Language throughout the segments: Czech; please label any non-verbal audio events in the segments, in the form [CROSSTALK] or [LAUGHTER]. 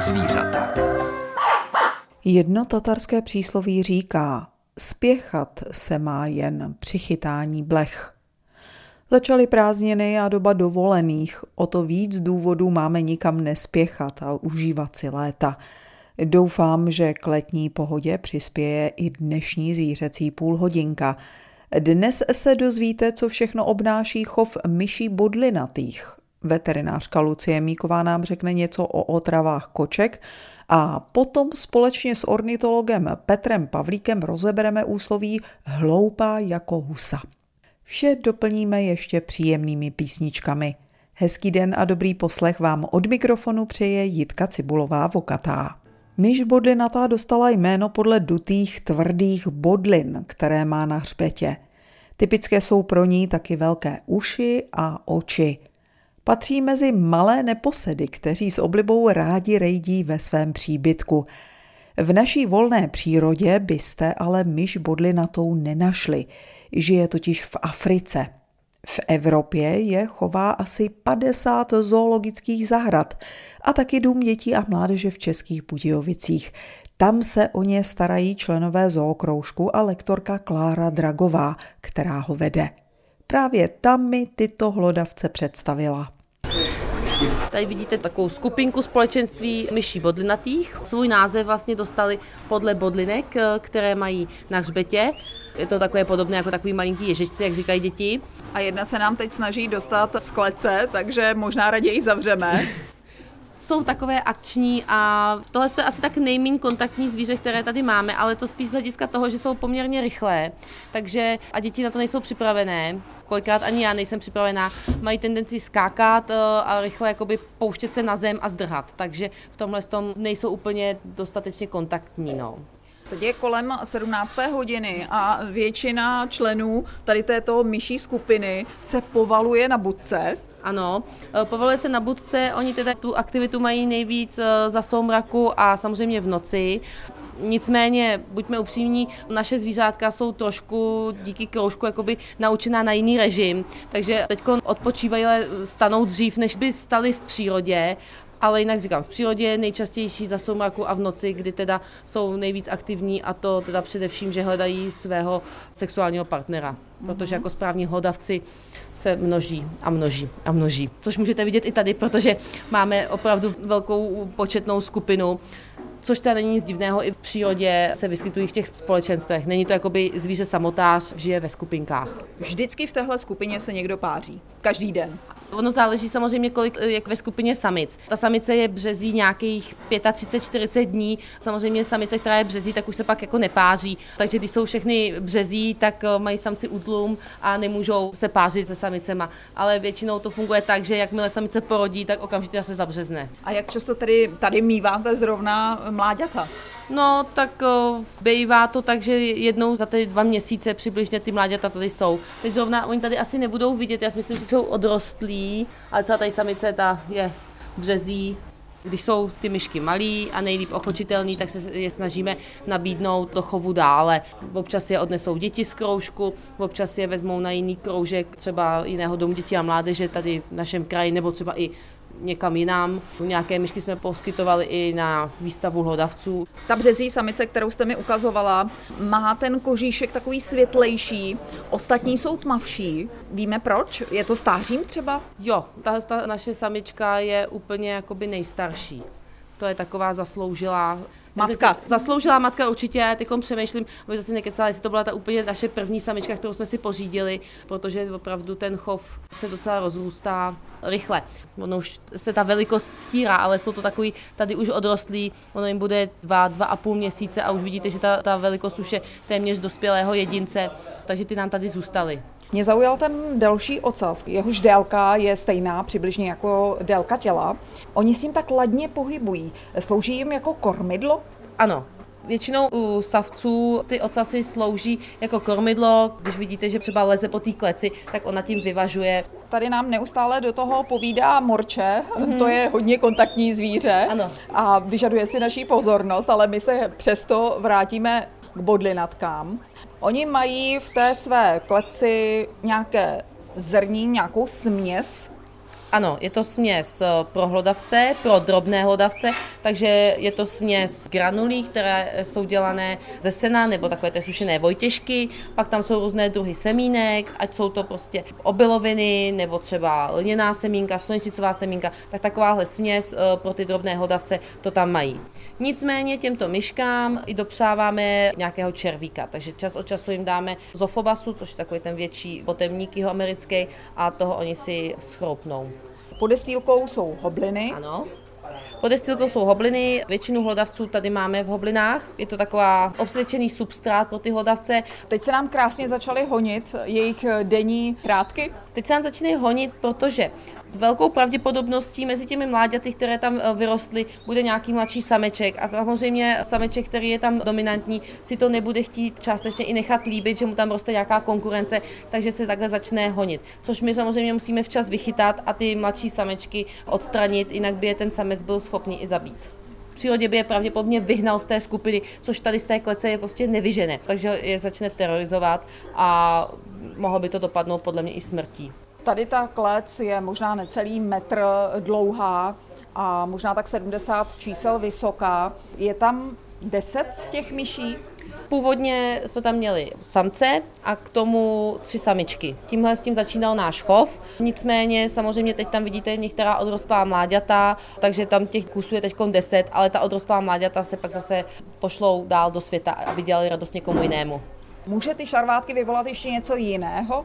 zvířata. Jedno tatarské přísloví říká, spěchat se má jen při chytání blech. Začaly prázdniny a doba dovolených, o to víc důvodů máme nikam nespěchat a užívat si léta. Doufám, že k letní pohodě přispěje i dnešní zvířecí půlhodinka. Dnes se dozvíte, co všechno obnáší chov myší bodlinatých. Veterinářka Lucie Míková nám řekne něco o otravách koček a potom společně s ornitologem Petrem Pavlíkem rozebereme úsloví hloupá jako husa. Vše doplníme ještě příjemnými písničkami. Hezký den a dobrý poslech vám od mikrofonu přeje Jitka Cibulová Vokatá. Myš bodlinatá dostala jméno podle dutých tvrdých bodlin, které má na hřbetě. Typické jsou pro ní taky velké uši a oči. Patří mezi malé neposedy, kteří s oblibou rádi rejdí ve svém příbytku. V naší volné přírodě byste ale myš bodlinatou nenašli. Žije totiž v Africe. V Evropě je chová asi 50 zoologických zahrad a taky dům dětí a mládeže v Českých Budějovicích. Tam se o ně starají členové zookroužku a lektorka Klára Dragová, která ho vede. Právě tam mi tyto hlodavce představila. Tady vidíte takovou skupinku společenství myší bodlinatých. Svůj název vlastně dostali podle bodlinek, které mají na hřbetě. Je to takové podobné jako takový malinký ježičci, jak říkají děti. A jedna se nám teď snaží dostat z klece, takže možná raději zavřeme. [LAUGHS] jsou takové akční a tohle je asi tak nejméně kontaktní zvíře, které tady máme, ale to spíš z hlediska toho, že jsou poměrně rychlé, takže a děti na to nejsou připravené. Kolikrát ani já nejsem připravená, mají tendenci skákat eh, a rychle jakoby pouštět se na zem a zdrhat, takže v tomhle tom nejsou úplně dostatečně kontaktní. No. Teď je kolem 17. hodiny a většina členů tady této myší skupiny se povaluje na budce. Ano, eh, povoluje se na budce, oni teda tu aktivitu mají nejvíc eh, za soumraku a samozřejmě v noci. Nicméně, buďme upřímní, naše zvířátka jsou trošku díky kroužku jakoby naučená na jiný režim, takže teď odpočívají, stanou dřív, než by stali v přírodě ale jinak říkám, v přírodě nejčastější za soumraku a v noci, kdy teda jsou nejvíc aktivní a to teda především, že hledají svého sexuálního partnera, protože jako správní hlodavci se množí a množí a množí. Což můžete vidět i tady, protože máme opravdu velkou početnou skupinu což teda není nic divného, i v přírodě se vyskytují v těch společenstvech. Není to jakoby zvíře samotář, žije ve skupinkách. Vždycky v téhle skupině se někdo páří. Každý den. Ono záleží samozřejmě, kolik jak ve skupině samic. Ta samice je březí nějakých 35-40 dní. Samozřejmě samice, která je březí, tak už se pak jako nepáří. Takže když jsou všechny březí, tak eh, mají samci útlum a nemůžou se pářit se samicema. Ale většinou to funguje tak, že jakmile samice porodí, tak okamžitě se zabřezne. A jak často tady, tady míváte zrovna mláďata? No, tak uh, bývá to tak, že jednou za ty dva měsíce přibližně ty mláďata tady jsou. Teď zrovna oni tady asi nebudou vidět, já si myslím, že jsou odrostlí, ale celá tady samice ta je březí, když jsou ty myšky malí a nejlíp ochočitelný, tak se je snažíme nabídnout do chovu dále. Občas je odnesou děti z kroužku, občas je vezmou na jiný kroužek, třeba jiného domu dětí a mládeže tady v našem kraji, nebo třeba i někam jinam. Nějaké myšky jsme poskytovali i na výstavu hlodavců. Ta březí samice, kterou jste mi ukazovala, má ten kožíšek takový světlejší, ostatní jsou tmavší. Víme proč? Je to stářím třeba? Jo, ta, ta naše samička je úplně jakoby nejstarší. To je taková zasloužilá Matka. Zasloužila matka určitě, já teď přemýšlím, aby zase nekecala, jestli to byla ta úplně naše první samička, kterou jsme si pořídili, protože opravdu ten chov se docela rozrůstá rychle. Ono už se ta velikost stírá, ale jsou to takový tady už odrostlí, ono jim bude dva, dva a půl měsíce a už vidíte, že ta, ta velikost už je téměř dospělého jedince, takže ty nám tady zůstaly. Mě zaujal ten delší ocas, jehož délka je stejná přibližně jako délka těla. Oni s ním tak ladně pohybují. Slouží jim jako kormidlo? Ano, Většinou u savců ty ocasy slouží jako kormidlo. Když vidíte, že třeba leze po té kleci, tak ona tím vyvažuje. Tady nám neustále do toho povídá morče, mm-hmm. to je hodně kontaktní zvíře ano. a vyžaduje si naší pozornost, ale my se přesto vrátíme k bodlinatkám. Oni mají v té své kleci nějaké zrní, nějakou směs. Ano, je to směs eh, pro hlodavce, pro drobné hlodavce, takže je to směs granulí, které jsou dělané ze sena nebo takové té sušené vojtěžky, pak tam jsou různé druhy semínek, ať jsou to prostě obiloviny nebo třeba lněná semínka, slunečnicová semínka, tak takováhle směs eh, pro ty drobné hlodavce to tam mají. Nicméně těmto myškám i dopřáváme nějakého červíka, takže čas od času jim dáme zofobasu, což je takový ten větší potemník americký a toho oni si schroupnou. Podestýlkou jsou hobliny. Ano. Podestýlkou jsou hobliny, většinu hlodavců tady máme v hoblinách. Je to taková obsvědčený substrát pro ty hlodavce. Teď se nám krásně začaly honit jejich denní hrádky. Teď se nám začínají honit, protože velkou pravděpodobností mezi těmi mláďaty, které tam eh, vyrostly, bude nějaký mladší sameček. A samozřejmě sameček, který je tam dominantní, si to nebude chtít částečně i nechat líbit, že mu tam roste nějaká konkurence, takže se takhle začne honit. Což my samozřejmě musíme včas vychytat a ty mladší samečky odstranit, jinak by je ten samec byl schopný i zabít přírodě by je pravděpodobně vyhnal z té skupiny, což tady z té klece je prostě nevyžené. Takže je začne terorizovat a mohlo by to dopadnout podle mě i smrtí. Tady ta klec je možná necelý metr dlouhá a možná tak 70 čísel vysoká. Je tam 10 z těch myší? Původně jsme tam měli samce a k tomu tři samičky. Tímhle s tím začínal náš chov. Nicméně samozřejmě teď tam vidíte některá odrostlá mláďata, takže tam těch kusů je teď 10, ale ta odrostlá mláďata se pak zase pošlou dál do světa, aby dělali radost někomu jinému. Může ty šarvátky vyvolat ještě něco jiného?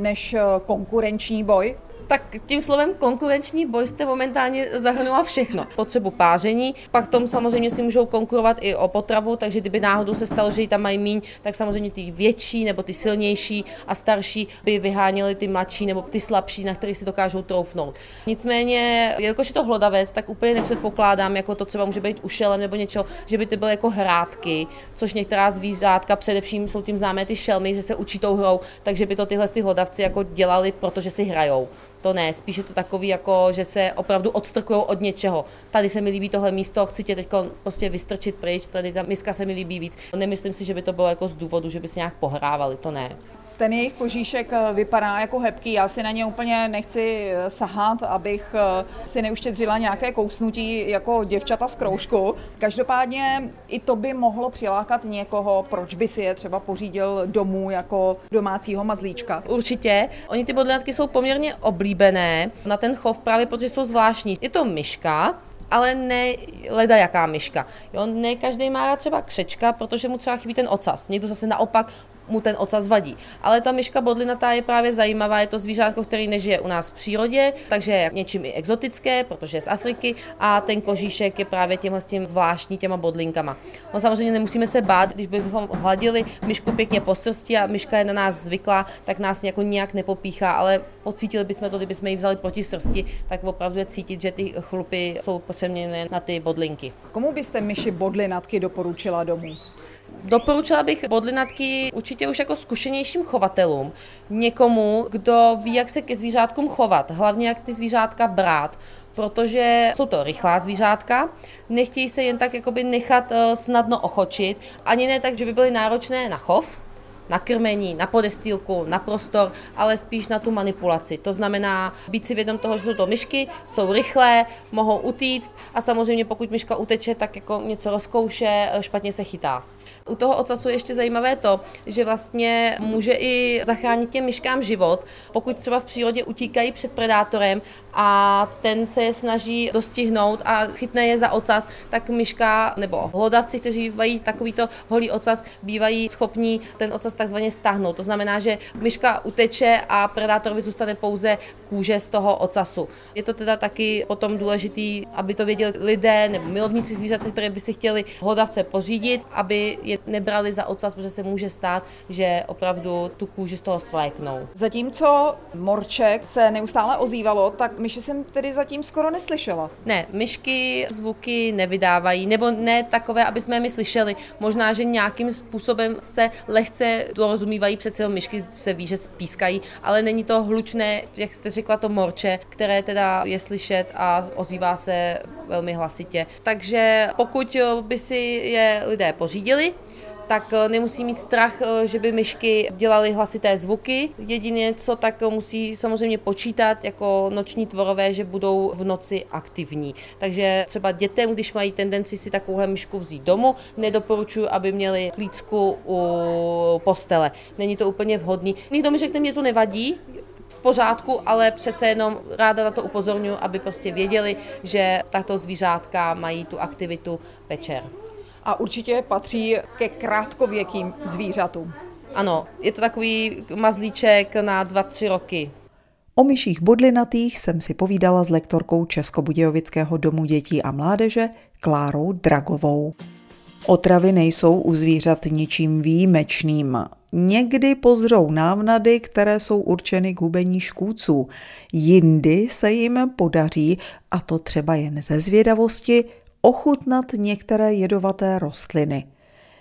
Než eh, konkurenční boj? Tak tím slovem konkurenční boj jste momentálně zahrnula všechno. Potřebu páření, pak tom samozřejmě si můžou konkurovat i o potravu, takže kdyby náhodou se stalo, že ji tam mají míň, tak samozřejmě ty větší nebo ty silnější a starší by vyháněli ty mladší nebo ty slabší, na kterých si dokážou troufnout. Nicméně, jelikož je to hlodavec, tak úplně nepředpokládám, jako to třeba může být ušelem nebo něco, že by to byly jako hrádky, což některá zvířátka, především jsou tím známé ty šelmy, že se učí tou hrou, takže by to tyhle ty hlodavci jako dělali, protože si hrajou. To ne, spíš je to takový, jako, že se opravdu odstrkují od něčeho. Tady se mi líbí tohle místo, chci tě teď prostě vystrčit pryč, tady ta miska se mi líbí víc. Nemyslím si, že by to bylo jako z důvodu, že by se nějak pohrávali, to ne ten jejich kožíšek eh, vypadá jako hebký. Já si na ně úplně nechci eh, sahat, abych eh, si neuštědřila nějaké kousnutí jako děvčata z kroužku. Každopádně i to by mohlo přilákat někoho, proč by si je třeba pořídil domů jako domácího mazlíčka. Určitě. Oni ty bodlinatky jsou poměrně oblíbené na ten chov právě protože jsou zvláštní. Je to myška, ale ne leda jaká myška. Jo, ne každý má rád třeba křečka, protože mu třeba chybí ten ocas. Někdo zase naopak mu ten ocas vadí. Ale ta myška bodlinatá je právě zajímavá, je to zvířátko, který nežije u nás v přírodě, takže je něčím i exotické, protože je z Afriky a ten kožíšek je právě těmhle s tím zvláštní těma bodlinkama. No samozřejmě nemusíme se bát, když bychom hladili myšku pěkně po srsti a myška je na nás zvyklá, tak nás jako nijak nepopíchá, ale pocítili bychom to, kdybychom ji vzali proti srsti, tak opravdu je cítit, že ty chlupy jsou potřebné na ty bodlinky. Komu byste myši bodlinatky doporučila domů? Doporučila bych bodlinatky určitě už jako zkušenějším chovatelům, někomu, kdo ví, jak se ke zvířátkům chovat, hlavně jak ty zvířátka brát, protože jsou to rychlá zvířátka, nechtějí se jen tak jakoby nechat eh, snadno ochočit, ani ne tak, že by byly náročné na chov, na krmení, na podestýlku, na prostor, ale spíš na tu manipulaci. To znamená být si vědom toho, že jsou to myšky, jsou rychlé, mohou utíct a samozřejmě pokud myška uteče, tak jako něco rozkouše, eh, špatně se chytá. U toho ocasu je ještě zajímavé to, že vlastně může i zachránit těm myškám život, pokud třeba v přírodě utíkají před predátorem a ten se je snaží dostihnout a chytne je za ocas, tak myška nebo hlodavci, kteří mají takovýto holý ocas, bývají schopní ten ocas takzvaně stáhnout. To znamená, že myška uteče a predátorovi zůstane pouze kůže z toho ocasu. Je to teda taky potom důležitý, aby to věděli lidé nebo milovníci zvířat, které by si chtěli hlodavce pořídit, aby je nebrali za ocas, protože se může stát, že opravdu tu kůži z toho svléknou. Zatímco morček se neustále ozývalo, tak myši jsem tedy zatím skoro neslyšela. Ne, myšky zvuky nevydávají, nebo ne takové, aby jsme je slyšeli. Možná, že nějakým způsobem se lehce dorozumívají, přece myšky se ví, že spískají, ale není to hlučné, jak jste řekla, to morče, které teda je slyšet a ozývá se velmi hlasitě. Takže pokud by si je lidé pořídili, tak nemusí mít strach, že by myšky dělaly hlasité zvuky. Jedině, co tak musí samozřejmě počítat jako noční tvorové, že budou v noci aktivní. Takže třeba dětem, když mají tendenci si takovouhle myšku vzít domů, nedoporučuji, aby měli klícku u postele. Není to úplně vhodný. Nikdo mi řekne, mě to nevadí, v pořádku, ale přece jenom ráda na to upozorňuji, aby prostě věděli, že tato zvířátka mají tu aktivitu večer. A určitě patří ke krátkověkým zvířatům. Ano, je to takový mazlíček na 2-3 roky. O myších bodlinatých jsem si povídala s lektorkou Českobudějovického domu dětí a mládeže Klárou Dragovou. Otravy nejsou u zvířat ničím výjimečným. Někdy pozřou návnady, které jsou určeny k hubení škůdců. Jindy se jim podaří, a to třeba jen ze zvědavosti, ochutnat některé jedovaté rostliny.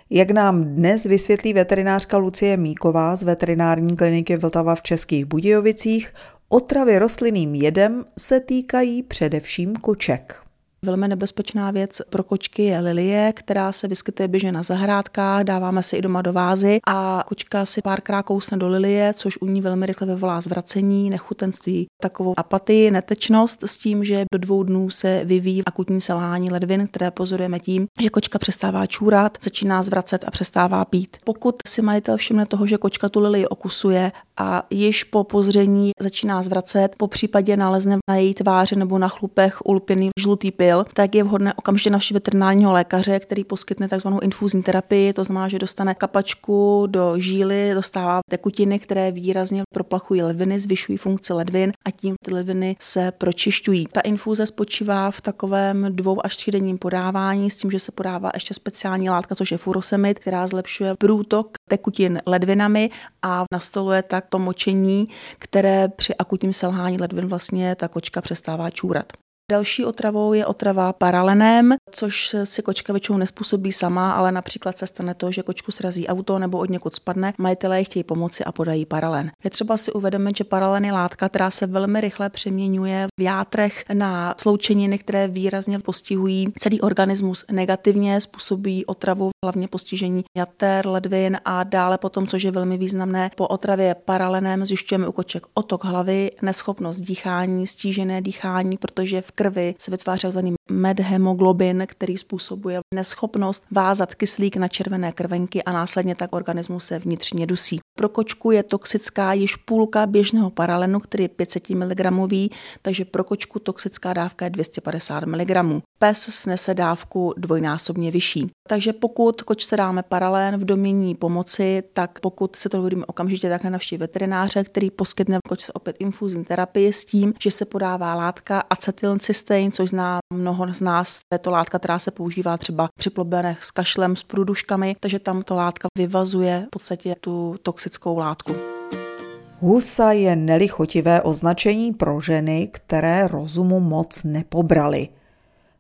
Jak nám dnes vysvětlí veterinářka Lucie Míková z veterinární kliniky Vltava v Českých Budějovicích, otravy rostlinným jedem se týkají především koček. Velmi nebezpečná věc pro kočky je lilie, která se vyskytuje běžně na zahrádkách, dáváme si i doma do vázy a kočka si párkrát kousne do lilie, což u ní velmi rychle vyvolá zvracení, nechutenství, takovou apatii, netečnost s tím, že do dvou dnů se vyvíjí akutní selhání ledvin, které pozorujeme tím, že kočka přestává čůrat, začíná zvracet a přestává pít. Pokud si majitel všimne toho, že kočka tu lilii okusuje a již po pozření začíná zvracet, po případě nalezne na její tváři nebo na chlupech ulpěný žlutý pyl, byl, tak je vhodné okamžitě navštívit veterinárního lékaře, který poskytne tzv. infuzní terapii, to znamená, že dostane kapačku do žíly, dostává tekutiny, které výrazně proplachují ledviny, zvyšují funkci ledvin a tím ty ledviny se pročišťují. Ta infuze spočívá v takovém dvou až třídenním podávání s tím, že se podává ještě speciální látka, což je furosemid, která zlepšuje průtok tekutin ledvinami a nastoluje tak to močení, které při akutním selhání ledvin vlastně ta kočka přestává čůrat. Další otravou je otrava paralenem, což si kočka většinou nespůsobí sama, ale například se stane to, že kočku srazí auto nebo od někud spadne, majitelé chtějí pomoci a podají paralen. Je třeba si uvědomit, že paralen je látka, která se velmi rychle přeměňuje v játrech na sloučeniny, které výrazně postihují celý organismus. Negativně, způsobí otravu, hlavně postižení jater, ledvin a dále potom, což je velmi významné, po otravě paralenem zjišťujeme u koček otok hlavy, neschopnost dýchání, stížené dýchání, protože v krvi se vytváří tzv. medhemoglobin, který způsobuje neschopnost vázat kyslík na červené krvenky a následně tak organismus se vnitřně dusí. Pro kočku je toxická již půlka běžného paralenu, který je 500 mg, takže pro kočku toxická dávka je 250 mg. Pes snese dávku dvojnásobně vyšší. Takže pokud kočce dáme paralén v domění pomoci, tak pokud se to dovolíme okamžitě, tak navštíví veterináře, který poskytne kočce opět infuzní terapii s tím, že se podává látka acetylcystein, což zná mnoho z nás. Je to látka, která se používá třeba při problémech s kašlem, s průduškami, takže tam to látka vyvazuje v podstatě tu toxickou látku. Husa je nelichotivé označení pro ženy, které rozumu moc nepobrali.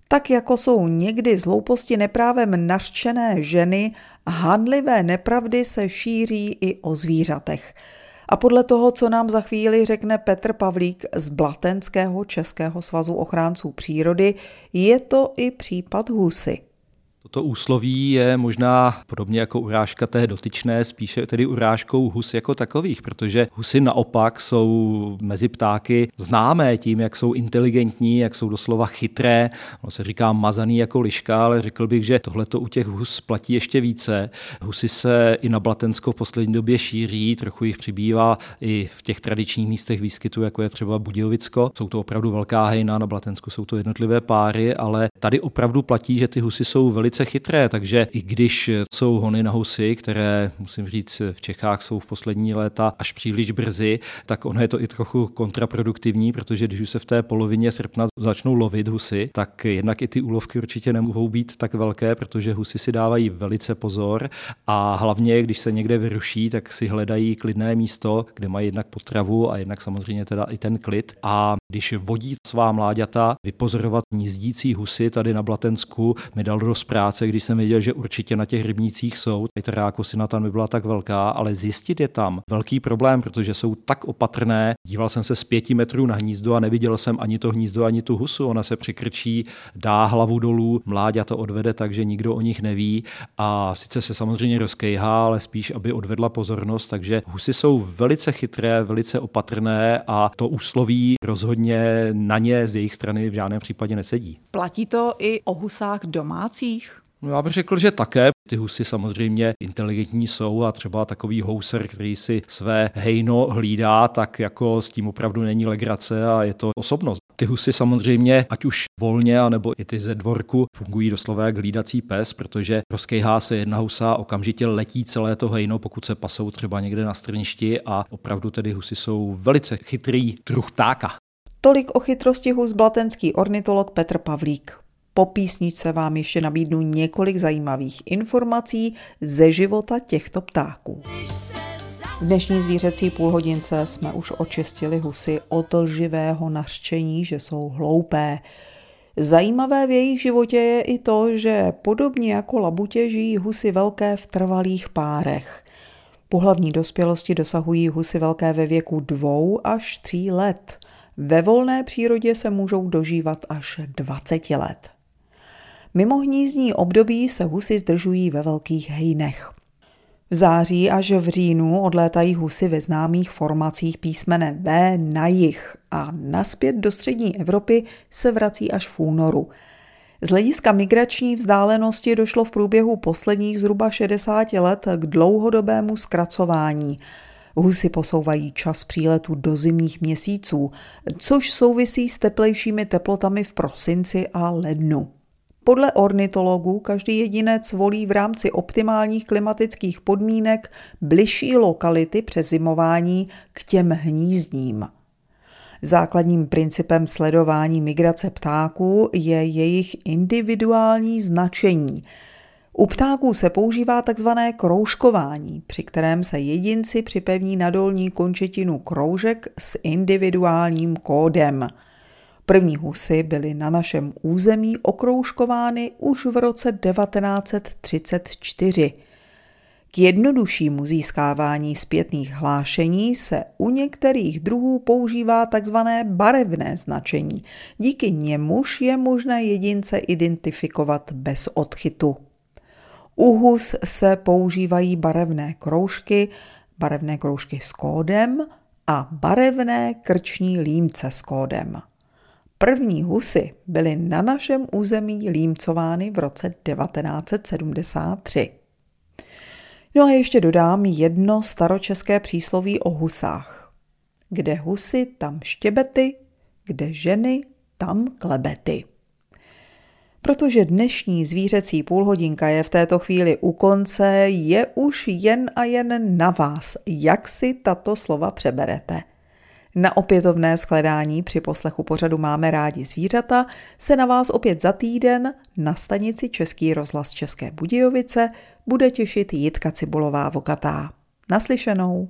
Tak jako jsou někdy z hlouposti neprávem nařčené ženy, handlivé nepravdy se šíří i o zvířatech. A podle toho, co nám za chvíli řekne Petr Pavlík z Blatenského Českého svazu ochránců přírody, je to i případ husy. Toto úsloví je možná podobně jako urážka té dotyčné, spíše tedy urážkou hus jako takových, protože husy naopak jsou mezi ptáky známé tím, jak jsou inteligentní, jak jsou doslova chytré. Ono se říká mazaný jako liška, ale řekl bych, že tohle to u těch hus platí ještě více. Husy se i na Blatensko v poslední době šíří, trochu jich přibývá i v těch tradičních místech výskytu, jako je třeba Budějovicko. Jsou to opravdu velká hejna, na Blatensku jsou to jednotlivé páry, ale tady opravdu platí, že ty husy jsou velice velice chytré, takže i když jsou hony na husy, které, musím říct, v Čechách jsou v poslední léta až příliš brzy, tak ono je to i trochu kontraproduktivní, protože když už se v té polovině srpna začnou lovit husy, tak jednak i ty úlovky určitě nemohou být tak velké, protože husy si dávají velice pozor a hlavně, když se někde vyruší, tak si hledají klidné místo, kde mají jednak potravu a jednak samozřejmě teda i ten klid. A když vodí svá mláďata vypozorovat hnízdící husy tady na Blatensku, mi dal dost práce, když jsem věděl, že určitě na těch rybnících jsou. Ta rákosina tam by byla tak velká, ale zjistit je tam velký problém, protože jsou tak opatrné. Díval jsem se z pěti metrů na hnízdo a neviděl jsem ani to hnízdo, ani tu husu. Ona se přikrčí, dá hlavu dolů, mláďa to odvede tak, že nikdo o nich neví a sice se samozřejmě rozkejhá, ale spíš, aby odvedla pozornost, takže husy jsou velice chytré, velice opatrné a to úsloví rozhodně na ně z jejich strany v žádném případě nesedí. Platí to i o husách domácích? No já bych řekl, že také. Ty husy samozřejmě inteligentní jsou a třeba takový houser, který si své hejno hlídá, tak jako s tím opravdu není legrace a je to osobnost. Ty husy samozřejmě, ať už volně, anebo i ty ze dvorku, fungují doslova jak hlídací pes, protože rozkejhá se jedna husa, okamžitě letí celé to hejno, pokud se pasou třeba někde na strništi a opravdu tedy husy jsou velice chytrý druh ptáka. Tolik o chytrosti hus blatenský ornitolog Petr Pavlík. Po písničce vám ještě nabídnu několik zajímavých informací ze života těchto ptáků. V dnešní zvířecí půlhodince jsme už očistili husy od lživého nařčení, že jsou hloupé. Zajímavé v jejich životě je i to, že podobně jako labutě žijí husy velké v trvalých párech. Pohlavní dospělosti dosahují husy velké ve věku dvou až tří let. Ve volné přírodě se můžou dožívat až 20 let. Mimo hnízdní období se husy zdržují ve velkých hejnech. V září až v říjnu odlétají husy ve známých formacích písmene V na jih a naspět do střední Evropy se vrací až v únoru. Z hlediska migrační vzdálenosti došlo v průběhu posledních zhruba 60 let k dlouhodobému zkracování. Husy posouvají čas příletu do zimních měsíců, což souvisí s teplejšími teplotami v prosinci a lednu. Podle ornitologů každý jedinec volí v rámci optimálních klimatických podmínek bližší lokality zimování k těm hnízdním. Základním principem sledování migrace ptáků je jejich individuální značení. U ptáků se používá tzv. kroužkování, při kterém se jedinci připevní na dolní končetinu kroužek s individuálním kódem – První husy byly na našem území okroužkovány už v roce 1934. K jednoduššímu získávání zpětných hlášení se u některých druhů používá tzv. barevné značení. Díky němuž je možné jedince identifikovat bez odchytu. U hus se používají barevné kroužky, barevné kroužky s kódem a barevné krční límce s kódem. První husy byly na našem území límcovány v roce 1973. No a ještě dodám jedno staročeské přísloví o husách. Kde husy, tam štěbety, kde ženy, tam klebety. Protože dnešní zvířecí půlhodinka je v této chvíli u konce, je už jen a jen na vás, jak si tato slova přeberete. Na opětovné shledání při poslechu pořadu Máme rádi zvířata se na vás opět za týden na stanici Český rozhlas České Budějovice bude těšit Jitka Cibulová Vokatá. Naslyšenou.